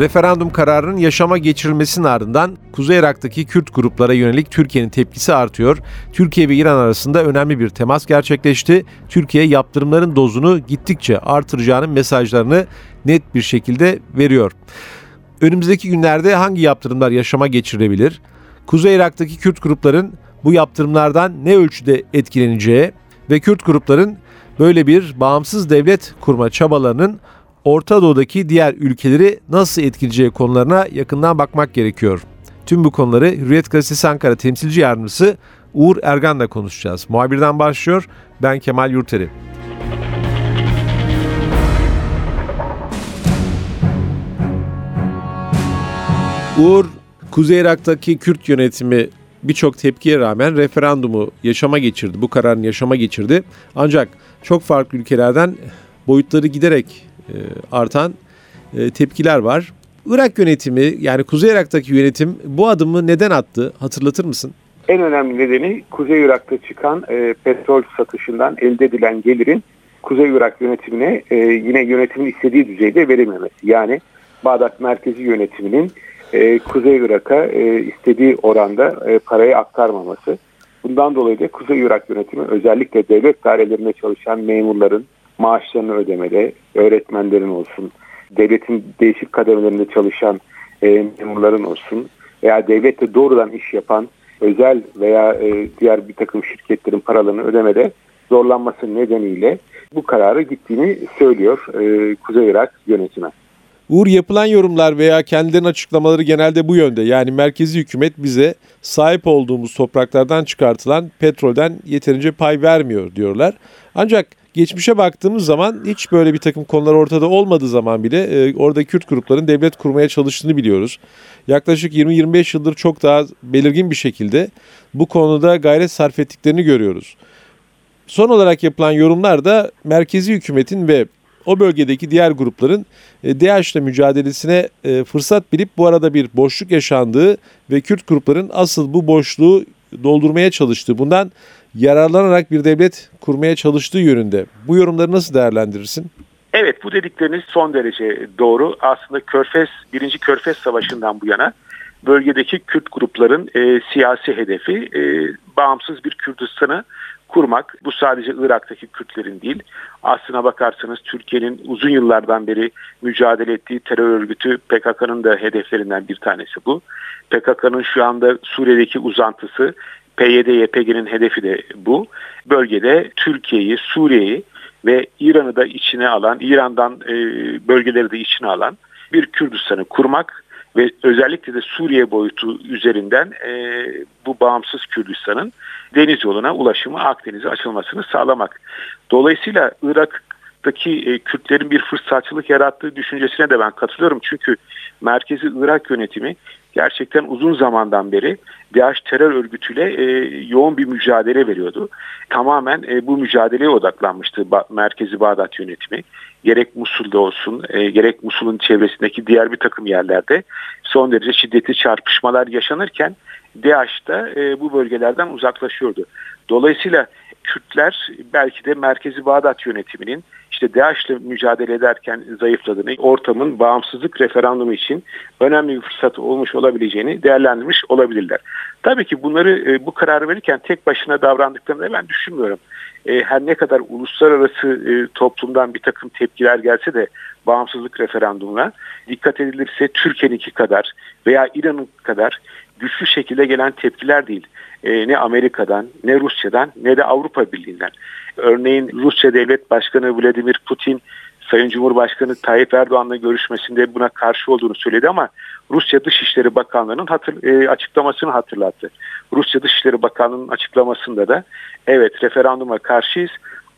Referandum kararının yaşama geçirilmesinin ardından Kuzey Irak'taki Kürt gruplara yönelik Türkiye'nin tepkisi artıyor. Türkiye ve İran arasında önemli bir temas gerçekleşti. Türkiye yaptırımların dozunu gittikçe artıracağının mesajlarını net bir şekilde veriyor. Önümüzdeki günlerde hangi yaptırımlar yaşama geçirilebilir? Kuzey Irak'taki Kürt grupların bu yaptırımlardan ne ölçüde etkileneceği ve Kürt grupların böyle bir bağımsız devlet kurma çabalarının Orta Doğu'daki diğer ülkeleri nasıl etkileyeceği konularına yakından bakmak gerekiyor. Tüm bu konuları Hürriyet Gazetesi Ankara temsilci yardımcısı Uğur Ergan'la konuşacağız. Muhabirden başlıyor. Ben Kemal Yurteri. Uğur, Kuzey Irak'taki Kürt yönetimi birçok tepkiye rağmen referandumu yaşama geçirdi. Bu kararın yaşama geçirdi. Ancak çok farklı ülkelerden boyutları giderek artan e, tepkiler var. Irak yönetimi yani Kuzey Irak'taki yönetim bu adımı neden attı hatırlatır mısın? En önemli nedeni Kuzey Irak'ta çıkan e, petrol satışından elde edilen gelirin Kuzey Irak yönetimine e, yine yönetimin istediği düzeyde verilmemesi. Yani Bağdat merkezi yönetiminin e, Kuzey Irak'a e, istediği oranda e, parayı aktarmaması. Bundan dolayı da Kuzey Irak yönetimi özellikle devlet dairelerinde çalışan memurların maaşlarını ödemede, öğretmenlerin olsun, devletin değişik kademelerinde çalışan e, memurların olsun veya devlette doğrudan iş yapan özel veya e, diğer bir takım şirketlerin paralarını ödemede zorlanması nedeniyle bu kararı gittiğini söylüyor e, Kuzey Irak yönetimi. Uğur yapılan yorumlar veya kendilerinin açıklamaları genelde bu yönde. Yani merkezi hükümet bize sahip olduğumuz topraklardan çıkartılan petrolden yeterince pay vermiyor diyorlar. Ancak geçmişe baktığımız zaman hiç böyle bir takım konular ortada olmadığı zaman bile e, orada Kürt grupların devlet kurmaya çalıştığını biliyoruz. Yaklaşık 20-25 yıldır çok daha belirgin bir şekilde bu konuda gayret sarf ettiklerini görüyoruz. Son olarak yapılan yorumlar da merkezi hükümetin ve o bölgedeki diğer grupların e, DAEŞ'le mücadelesine e, fırsat bilip bu arada bir boşluk yaşandığı ve Kürt grupların asıl bu boşluğu doldurmaya çalıştığı, bundan yararlanarak bir devlet kurmaya çalıştığı yönünde. Bu yorumları nasıl değerlendirirsin? Evet bu dedikleriniz son derece doğru. Aslında Körfez, birinci Körfez Savaşı'ndan bu yana bölgedeki Kürt grupların e, siyasi hedefi e, bağımsız bir Kürdistan'ı kurmak. Bu sadece Irak'taki Kürtlerin değil. Aslına bakarsanız Türkiye'nin uzun yıllardan beri mücadele ettiği terör örgütü PKK'nın da hedeflerinden bir tanesi bu. PKK'nın şu anda Suriye'deki uzantısı PYD-YPG'nin hedefi de bu. Bölgede Türkiye'yi, Suriye'yi ve İran'ı da içine alan, İran'dan e, bölgeleri de içine alan bir Kürdistan'ı kurmak ve özellikle de Suriye boyutu üzerinden e, bu bağımsız Kürdistan'ın deniz yoluna ulaşımı Akdeniz'e açılmasını sağlamak. Dolayısıyla Irak'taki e, Kürtlerin bir fırsatçılık yarattığı düşüncesine de ben katılıyorum. Çünkü merkezi Irak yönetimi gerçekten uzun zamandan beri DAEŞ terör örgütüyle e, yoğun bir mücadele veriyordu. Tamamen e, bu mücadeleye odaklanmıştı ba- merkezi Bağdat yönetimi. Gerek Musul'da olsun, e, gerek Musul'un çevresindeki diğer bir takım yerlerde son derece şiddetli çarpışmalar yaşanırken DAEŞ de e, bu bölgelerden uzaklaşıyordu. Dolayısıyla Kürtler belki de merkezi Bağdat yönetiminin işte DAEŞ'le mücadele ederken zayıfladığını, ortamın bağımsızlık referandumu için önemli bir fırsat olmuş olabileceğini değerlendirmiş olabilirler. Tabii ki bunları e, bu kararı verirken tek başına davrandıklarını ben düşünmüyorum. E, her ne kadar uluslararası e, toplumdan bir takım tepkiler gelse de bağımsızlık referandumuna dikkat edilirse Türkiye'ninki kadar veya İran'ın kadar güçlü şekilde gelen tepkiler değil. E, ne Amerika'dan, ne Rusya'dan, ne de Avrupa Birliği'nden. Örneğin Rusya Devlet Başkanı Vladimir Putin, Sayın Cumhurbaşkanı Tayyip Erdoğan'la görüşmesinde buna karşı olduğunu söyledi ama Rusya Dışişleri Bakanlığı'nın hatır, e, açıklamasını hatırlattı. Rusya Dışişleri Bakanlığı'nın açıklamasında da evet referanduma karşıyız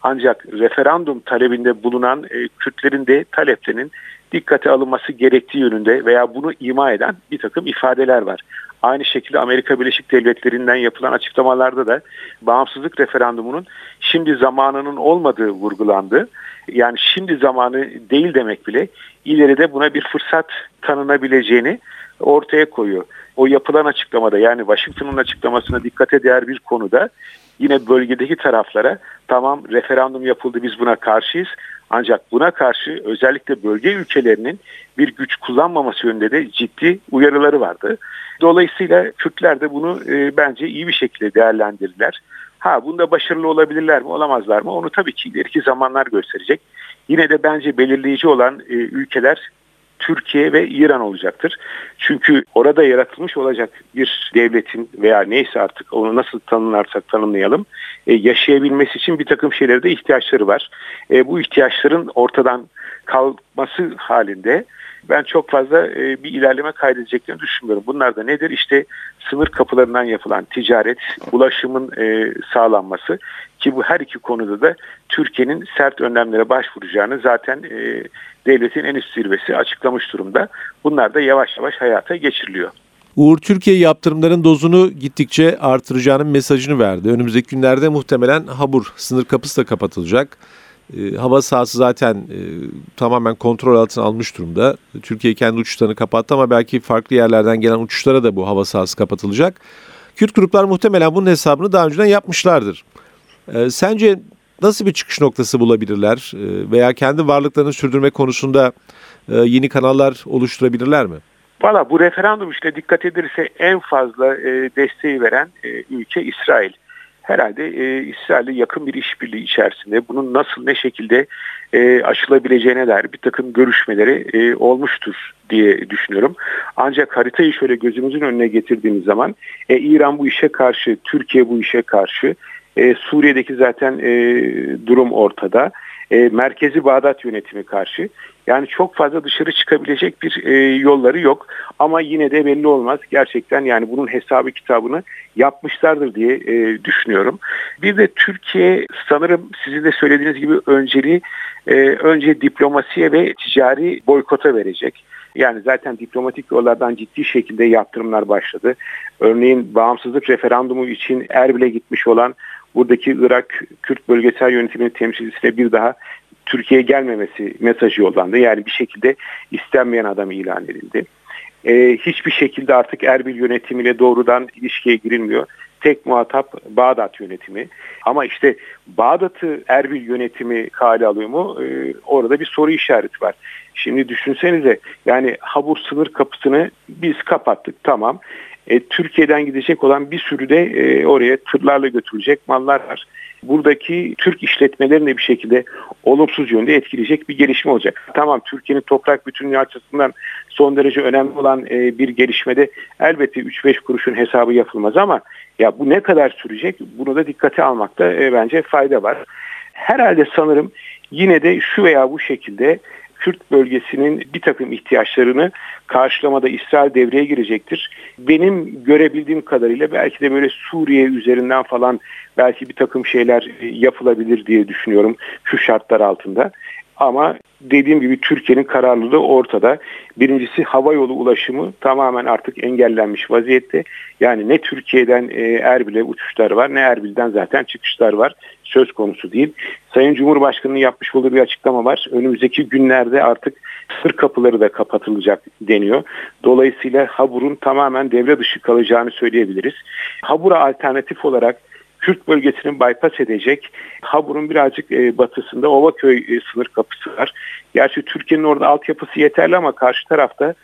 ancak referandum talebinde bulunan e, Kürtlerin de taleplerinin dikkate alınması gerektiği yönünde veya bunu ima eden bir takım ifadeler var. Aynı şekilde Amerika Birleşik Devletleri'nden yapılan açıklamalarda da bağımsızlık referandumunun şimdi zamanının olmadığı vurgulandı. Yani şimdi zamanı değil demek bile ileride buna bir fırsat tanınabileceğini ortaya koyuyor. O yapılan açıklamada yani Washington'un açıklamasına dikkate değer bir konuda yine bölgedeki taraflara tamam referandum yapıldı biz buna karşıyız ancak buna karşı özellikle bölge ülkelerinin bir güç kullanmaması yönünde de ciddi uyarıları vardı. Dolayısıyla Kürtler de bunu e, bence iyi bir şekilde değerlendirdiler. Ha bunda başarılı olabilirler mi olamazlar mı onu tabii ki ileriki zamanlar gösterecek. Yine de bence belirleyici olan e, ülkeler Türkiye ve İran olacaktır. Çünkü orada yaratılmış olacak bir devletin veya neyse artık onu nasıl tanımlarsak tanımlayalım e, yaşayabilmesi için bir takım şeylere de ihtiyaçları var. E, bu ihtiyaçların ortadan kalması halinde ben çok fazla e, bir ilerleme kaydedeceklerini düşünmüyorum. Bunlar da nedir? İşte sınır kapılarından yapılan ticaret, ulaşımın sağlanması ki bu her iki konuda da Türkiye'nin sert önlemlere başvuracağını zaten e, devletin en üst zirvesi açıklamış durumda. Bunlar da yavaş yavaş hayata geçiriliyor. Uğur Türkiye yaptırımların dozunu gittikçe artıracağının mesajını verdi. Önümüzdeki günlerde muhtemelen Habur sınır kapısı da kapatılacak. E, hava sahası zaten e, tamamen kontrol altına almış durumda. Türkiye kendi uçuşlarını kapattı ama belki farklı yerlerden gelen uçuşlara da bu hava sahası kapatılacak. Kürt gruplar muhtemelen bunun hesabını daha önceden yapmışlardır. E, sence nasıl bir çıkış noktası bulabilirler e, veya kendi varlıklarını sürdürme konusunda e, yeni kanallar oluşturabilirler mi? Valla bu referandum işte dikkat edilirse en fazla e, desteği veren e, ülke İsrail herhalde e, İsrail'le yakın bir işbirliği içerisinde bunun nasıl ne şekilde e, aşılabileceğine dair bir takım görüşmeleri e, olmuştur diye düşünüyorum. Ancak haritayı şöyle gözümüzün önüne getirdiğimiz zaman e, İran bu işe karşı, Türkiye bu işe karşı, e, Suriye'deki zaten e, durum ortada. E, merkezi Bağdat yönetimi karşı. Yani çok fazla dışarı çıkabilecek bir e, yolları yok. Ama yine de belli olmaz. Gerçekten yani bunun hesabı kitabını yapmışlardır diye e, düşünüyorum. Bir de Türkiye sanırım sizin de söylediğiniz gibi önceliği e, önce diplomasiye ve ticari boykota verecek. Yani zaten diplomatik yollardan ciddi şekilde yaptırımlar başladı. Örneğin bağımsızlık referandumu için Erbil'e gitmiş olan buradaki Irak Kürt bölgesel yönetiminin temsilcisine bir daha Türkiye'ye gelmemesi mesajı yollandı. Yani bir şekilde istenmeyen adam ilan edildi. Ee, hiçbir şekilde artık Erbil yönetimiyle doğrudan ilişkiye girilmiyor. Tek muhatap Bağdat yönetimi. Ama işte Bağdat'ı Erbil yönetimi kale alıyor mu? Ee, orada bir soru işareti var. Şimdi düşünsenize yani Habur sınır kapısını biz kapattık tamam. E, Türkiye'den gidecek olan bir sürü de e, oraya tırlarla götürülecek mallar var. Buradaki Türk işletmelerini de bir şekilde olumsuz yönde etkileyecek bir gelişme olacak. Tamam Türkiye'nin toprak bütünlüğü açısından son derece önemli olan e, bir gelişmede elbette 3-5 kuruşun hesabı yapılmaz ama ya bu ne kadar sürecek bunu da dikkate almakta e, bence fayda var. Herhalde sanırım yine de şu veya bu şekilde Kürt bölgesinin bir takım ihtiyaçlarını karşılamada İsrail devreye girecektir. Benim görebildiğim kadarıyla belki de böyle Suriye üzerinden falan belki bir takım şeyler yapılabilir diye düşünüyorum şu şartlar altında. Ama dediğim gibi Türkiye'nin kararlılığı ortada. Birincisi hava yolu ulaşımı tamamen artık engellenmiş vaziyette. Yani ne Türkiye'den e, Erbil'e uçuşlar var ne Erbil'den zaten çıkışlar var. Söz konusu değil. Sayın Cumhurbaşkanı'nın yapmış olduğu bir açıklama var. Önümüzdeki günlerde artık sır kapıları da kapatılacak deniyor. Dolayısıyla Habur'un tamamen devre dışı kalacağını söyleyebiliriz. Habur'a alternatif olarak Kürt bölgesinin bypass edecek Habur'un birazcık e, batısında Ovaköy e, sınır kapısı var. Gerçi Türkiye'nin orada altyapısı yeterli ama karşı tarafta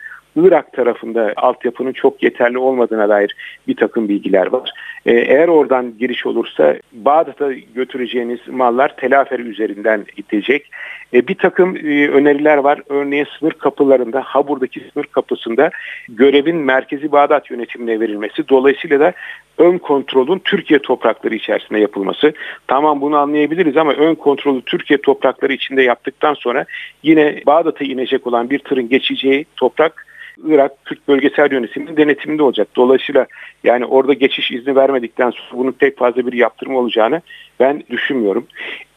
Irak tarafında altyapının çok yeterli olmadığına dair bir takım bilgiler var. Ee, eğer oradan giriş olursa Bağdat'a götüreceğiniz mallar Telafer üzerinden gidecek. Ee, bir takım e, öneriler var. Örneğin sınır kapılarında, Habur'daki sınır kapısında görevin merkezi Bağdat yönetimine verilmesi. Dolayısıyla da ön kontrolün Türkiye toprakları içerisinde yapılması. Tamam bunu anlayabiliriz ama ön kontrolü Türkiye toprakları içinde yaptıktan sonra yine Bağdat'a inecek olan bir tırın geçeceği toprak Irak Kürt Bölgesel Yönetimi'nin denetiminde olacak. Dolayısıyla yani orada geçiş izni vermedikten sonra bunun pek fazla bir yaptırım olacağını ben düşünmüyorum.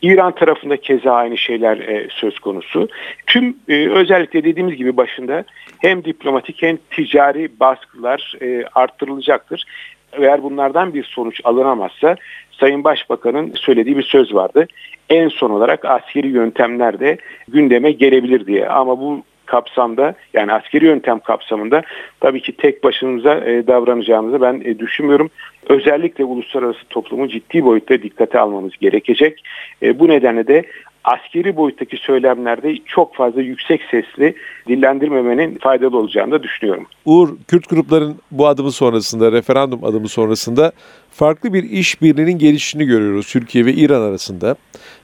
İran tarafında keza aynı şeyler e, söz konusu. Tüm e, özellikle dediğimiz gibi başında hem diplomatik hem ticari baskılar e, arttırılacaktır. Eğer bunlardan bir sonuç alınamazsa Sayın Başbakan'ın söylediği bir söz vardı. En son olarak askeri yöntemler de gündeme gelebilir diye. Ama bu kapsamda yani askeri yöntem kapsamında tabii ki tek başımıza e, davranacağımızı ben e, düşünmüyorum. Özellikle uluslararası toplumu ciddi boyutta dikkate almamız gerekecek. E, bu nedenle de askeri boyuttaki söylemlerde çok fazla yüksek sesli dillendirmemenin faydalı olacağını da düşünüyorum. Uğur, Kürt grupların bu adımı sonrasında, referandum adımı sonrasında farklı bir işbirliğinin gelişini görüyoruz Türkiye ve İran arasında.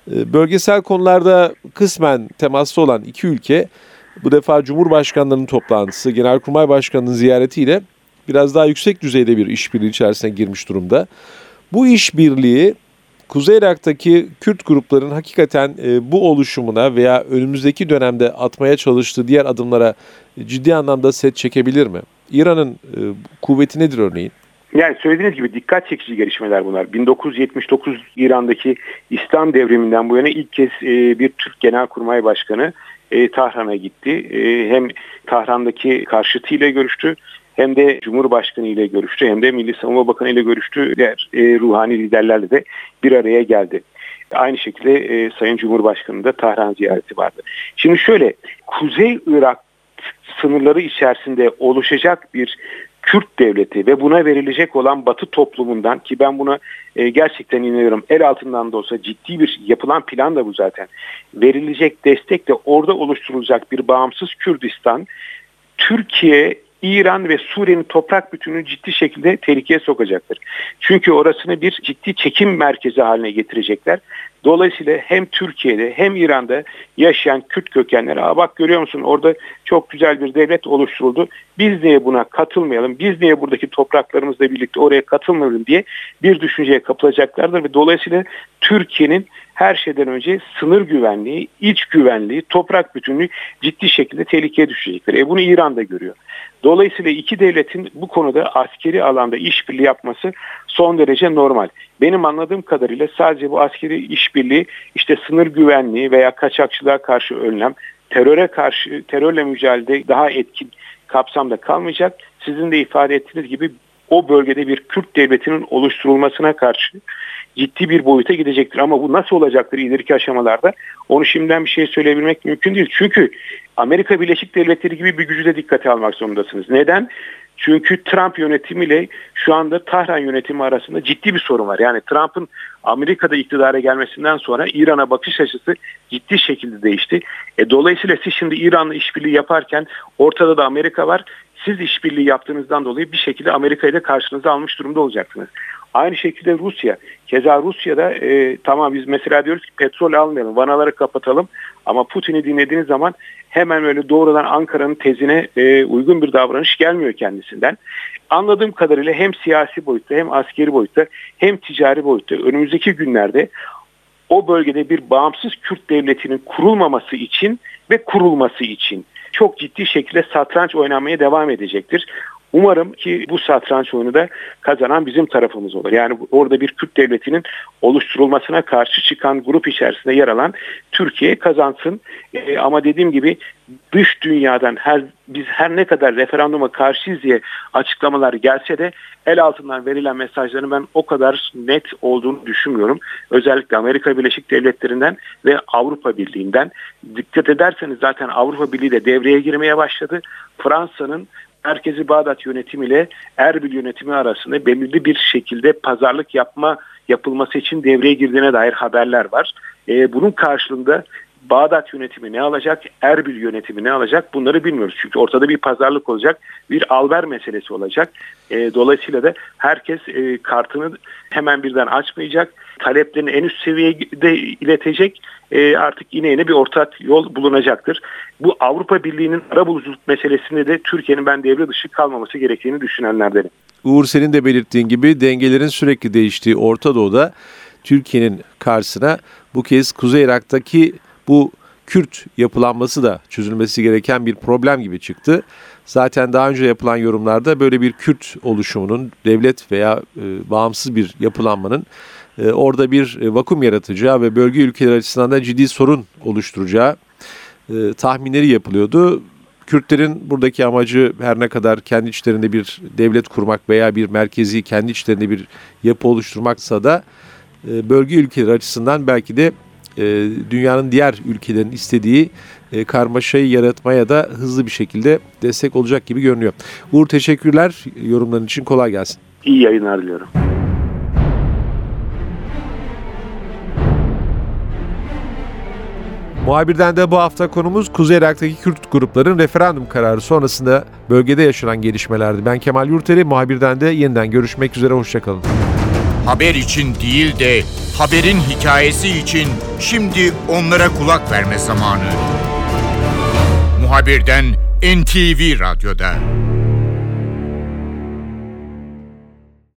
Bölgesel konularda kısmen temaslı olan iki ülke bu defa Cumhurbaşkanlarının toplantısı, Genelkurmay Başkanı'nın ziyaretiyle biraz daha yüksek düzeyde bir işbirliği içerisine girmiş durumda. Bu işbirliği Kuzey Irak'taki Kürt grupların hakikaten e, bu oluşumuna veya önümüzdeki dönemde atmaya çalıştığı diğer adımlara ciddi anlamda set çekebilir mi? İran'ın e, kuvveti nedir örneğin? Yani söylediğiniz gibi dikkat çekici gelişmeler bunlar. 1979 İran'daki İslam devriminden bu yana ilk kez e, bir Türk Genelkurmay Başkanı e, Tahran'a gitti. E, hem Tahran'daki karşıtıyla görüştü hem de Cumhurbaşkanı ile görüştü hem de Milli Savunma Bakanı ile görüştü. Diğer e, ruhani liderlerle de bir araya geldi. Aynı şekilde e, Sayın Cumhurbaşkanı da Tahran ziyareti vardı. Şimdi şöyle Kuzey Irak sınırları içerisinde oluşacak bir Kürt devleti ve buna verilecek olan Batı toplumundan ki ben buna e, gerçekten inanıyorum el altından da olsa ciddi bir yapılan plan da bu zaten. Verilecek destek de orada oluşturulacak bir bağımsız Kürdistan Türkiye İran ve Suriye'nin toprak bütününü ciddi şekilde tehlikeye sokacaktır. Çünkü orasını bir ciddi çekim merkezi haline getirecekler. Dolayısıyla hem Türkiye'de hem İran'da yaşayan Kürt kökenleri Aa bak görüyor musun orada çok güzel bir devlet oluşturuldu. Biz niye buna katılmayalım? Biz niye buradaki topraklarımızla birlikte oraya katılmayalım diye bir düşünceye kapılacaklardır ve dolayısıyla Türkiye'nin her şeyden önce sınır güvenliği, iç güvenliği, toprak bütünlüğü ciddi şekilde tehlikeye düşecektir. E bunu İran da görüyor. Dolayısıyla iki devletin bu konuda askeri alanda işbirliği yapması son derece normal. Benim anladığım kadarıyla sadece bu askeri işbirliği işte sınır güvenliği veya kaçakçılığa karşı önlem, teröre karşı terörle mücadelede daha etkin kapsamda kalmayacak. Sizin de ifade ettiğiniz gibi o bölgede bir Kürt devletinin oluşturulmasına karşı ciddi bir boyuta gidecektir. Ama bu nasıl olacaktır ileriki aşamalarda? Onu şimdiden bir şey söyleyebilmek mümkün değil. Çünkü Amerika Birleşik Devletleri gibi bir gücü de dikkate almak zorundasınız. Neden? Çünkü Trump yönetimiyle şu anda Tahran yönetimi arasında ciddi bir sorun var. Yani Trump'ın Amerika'da iktidara gelmesinden sonra İran'a bakış açısı ciddi şekilde değişti. E, dolayısıyla siz şimdi İran'la işbirliği yaparken ortada da Amerika var. Siz işbirliği yaptığınızdan dolayı bir şekilde Amerika'yı da karşınıza almış durumda olacaksınız. Aynı şekilde Rusya. Keza Rusya'da e, tamam biz mesela diyoruz ki petrol almayalım, vanaları kapatalım. Ama Putin'i dinlediğiniz zaman hemen öyle doğrudan Ankara'nın tezine e, uygun bir davranış gelmiyor kendisinden. Anladığım kadarıyla hem siyasi boyutta hem askeri boyutta hem ticari boyutta önümüzdeki günlerde o bölgede bir bağımsız Kürt devletinin kurulmaması için ve kurulması için çok ciddi şekilde satranç oynamaya devam edecektir. Umarım ki bu satranç oyunu da kazanan bizim tarafımız olur. Yani orada bir Kürt devletinin oluşturulmasına karşı çıkan grup içerisinde yer alan Türkiye kazansın. E, ama dediğim gibi dış dünyadan her biz her ne kadar referanduma karşıyız diye açıklamalar gelse de el altından verilen mesajların ben o kadar net olduğunu düşünmüyorum. Özellikle Amerika Birleşik Devletleri'nden ve Avrupa Birliği'nden. Dikkat ederseniz zaten Avrupa Birliği de devreye girmeye başladı. Fransa'nın Merkezi Bağdat yönetimi ile Erbil yönetimi arasında belirli bir şekilde pazarlık yapma yapılması için devreye girdiğine dair haberler var. E, bunun karşılığında Bağdat yönetimi ne alacak, Erbil yönetimi ne alacak bunları bilmiyoruz. Çünkü ortada bir pazarlık olacak, bir alver meselesi olacak. E, dolayısıyla da herkes e, kartını hemen birden açmayacak, taleplerini en üst seviyede iletecek. E, artık yine yine bir ortak yol bulunacaktır. Bu Avrupa Birliği'nin ara buluculuk meselesinde de Türkiye'nin ben devre dışı kalmaması gerektiğini düşünenlerdenim. Uğur senin de belirttiğin gibi dengelerin sürekli değiştiği Orta Doğu'da Türkiye'nin karşısına bu kez Kuzey Irak'taki bu Kürt yapılanması da çözülmesi gereken bir problem gibi çıktı. Zaten daha önce yapılan yorumlarda böyle bir Kürt oluşumunun devlet veya e, bağımsız bir yapılanmanın e, orada bir e, vakum yaratacağı ve bölge ülkeleri açısından da ciddi sorun oluşturacağı e, tahminleri yapılıyordu. Kürtlerin buradaki amacı her ne kadar kendi içlerinde bir devlet kurmak veya bir merkezi kendi içlerinde bir yapı oluşturmaksa da e, bölge ülkeleri açısından belki de e, dünyanın diğer ülkelerin istediği e, karmaşayı yaratmaya da hızlı bir şekilde destek olacak gibi görünüyor. Uğur teşekkürler yorumların için kolay gelsin. İyi yayınlar diliyorum. Muhabirden de bu hafta konumuz Kuzey Irak'taki Kürt grupların referandum kararı sonrasında bölgede yaşanan gelişmelerdi. Ben Kemal Yurteli, muhabirden de yeniden görüşmek üzere, hoşçakalın. Haber için değil de haberin hikayesi için şimdi onlara kulak verme zamanı. Muhabirden NTV Radyo'da.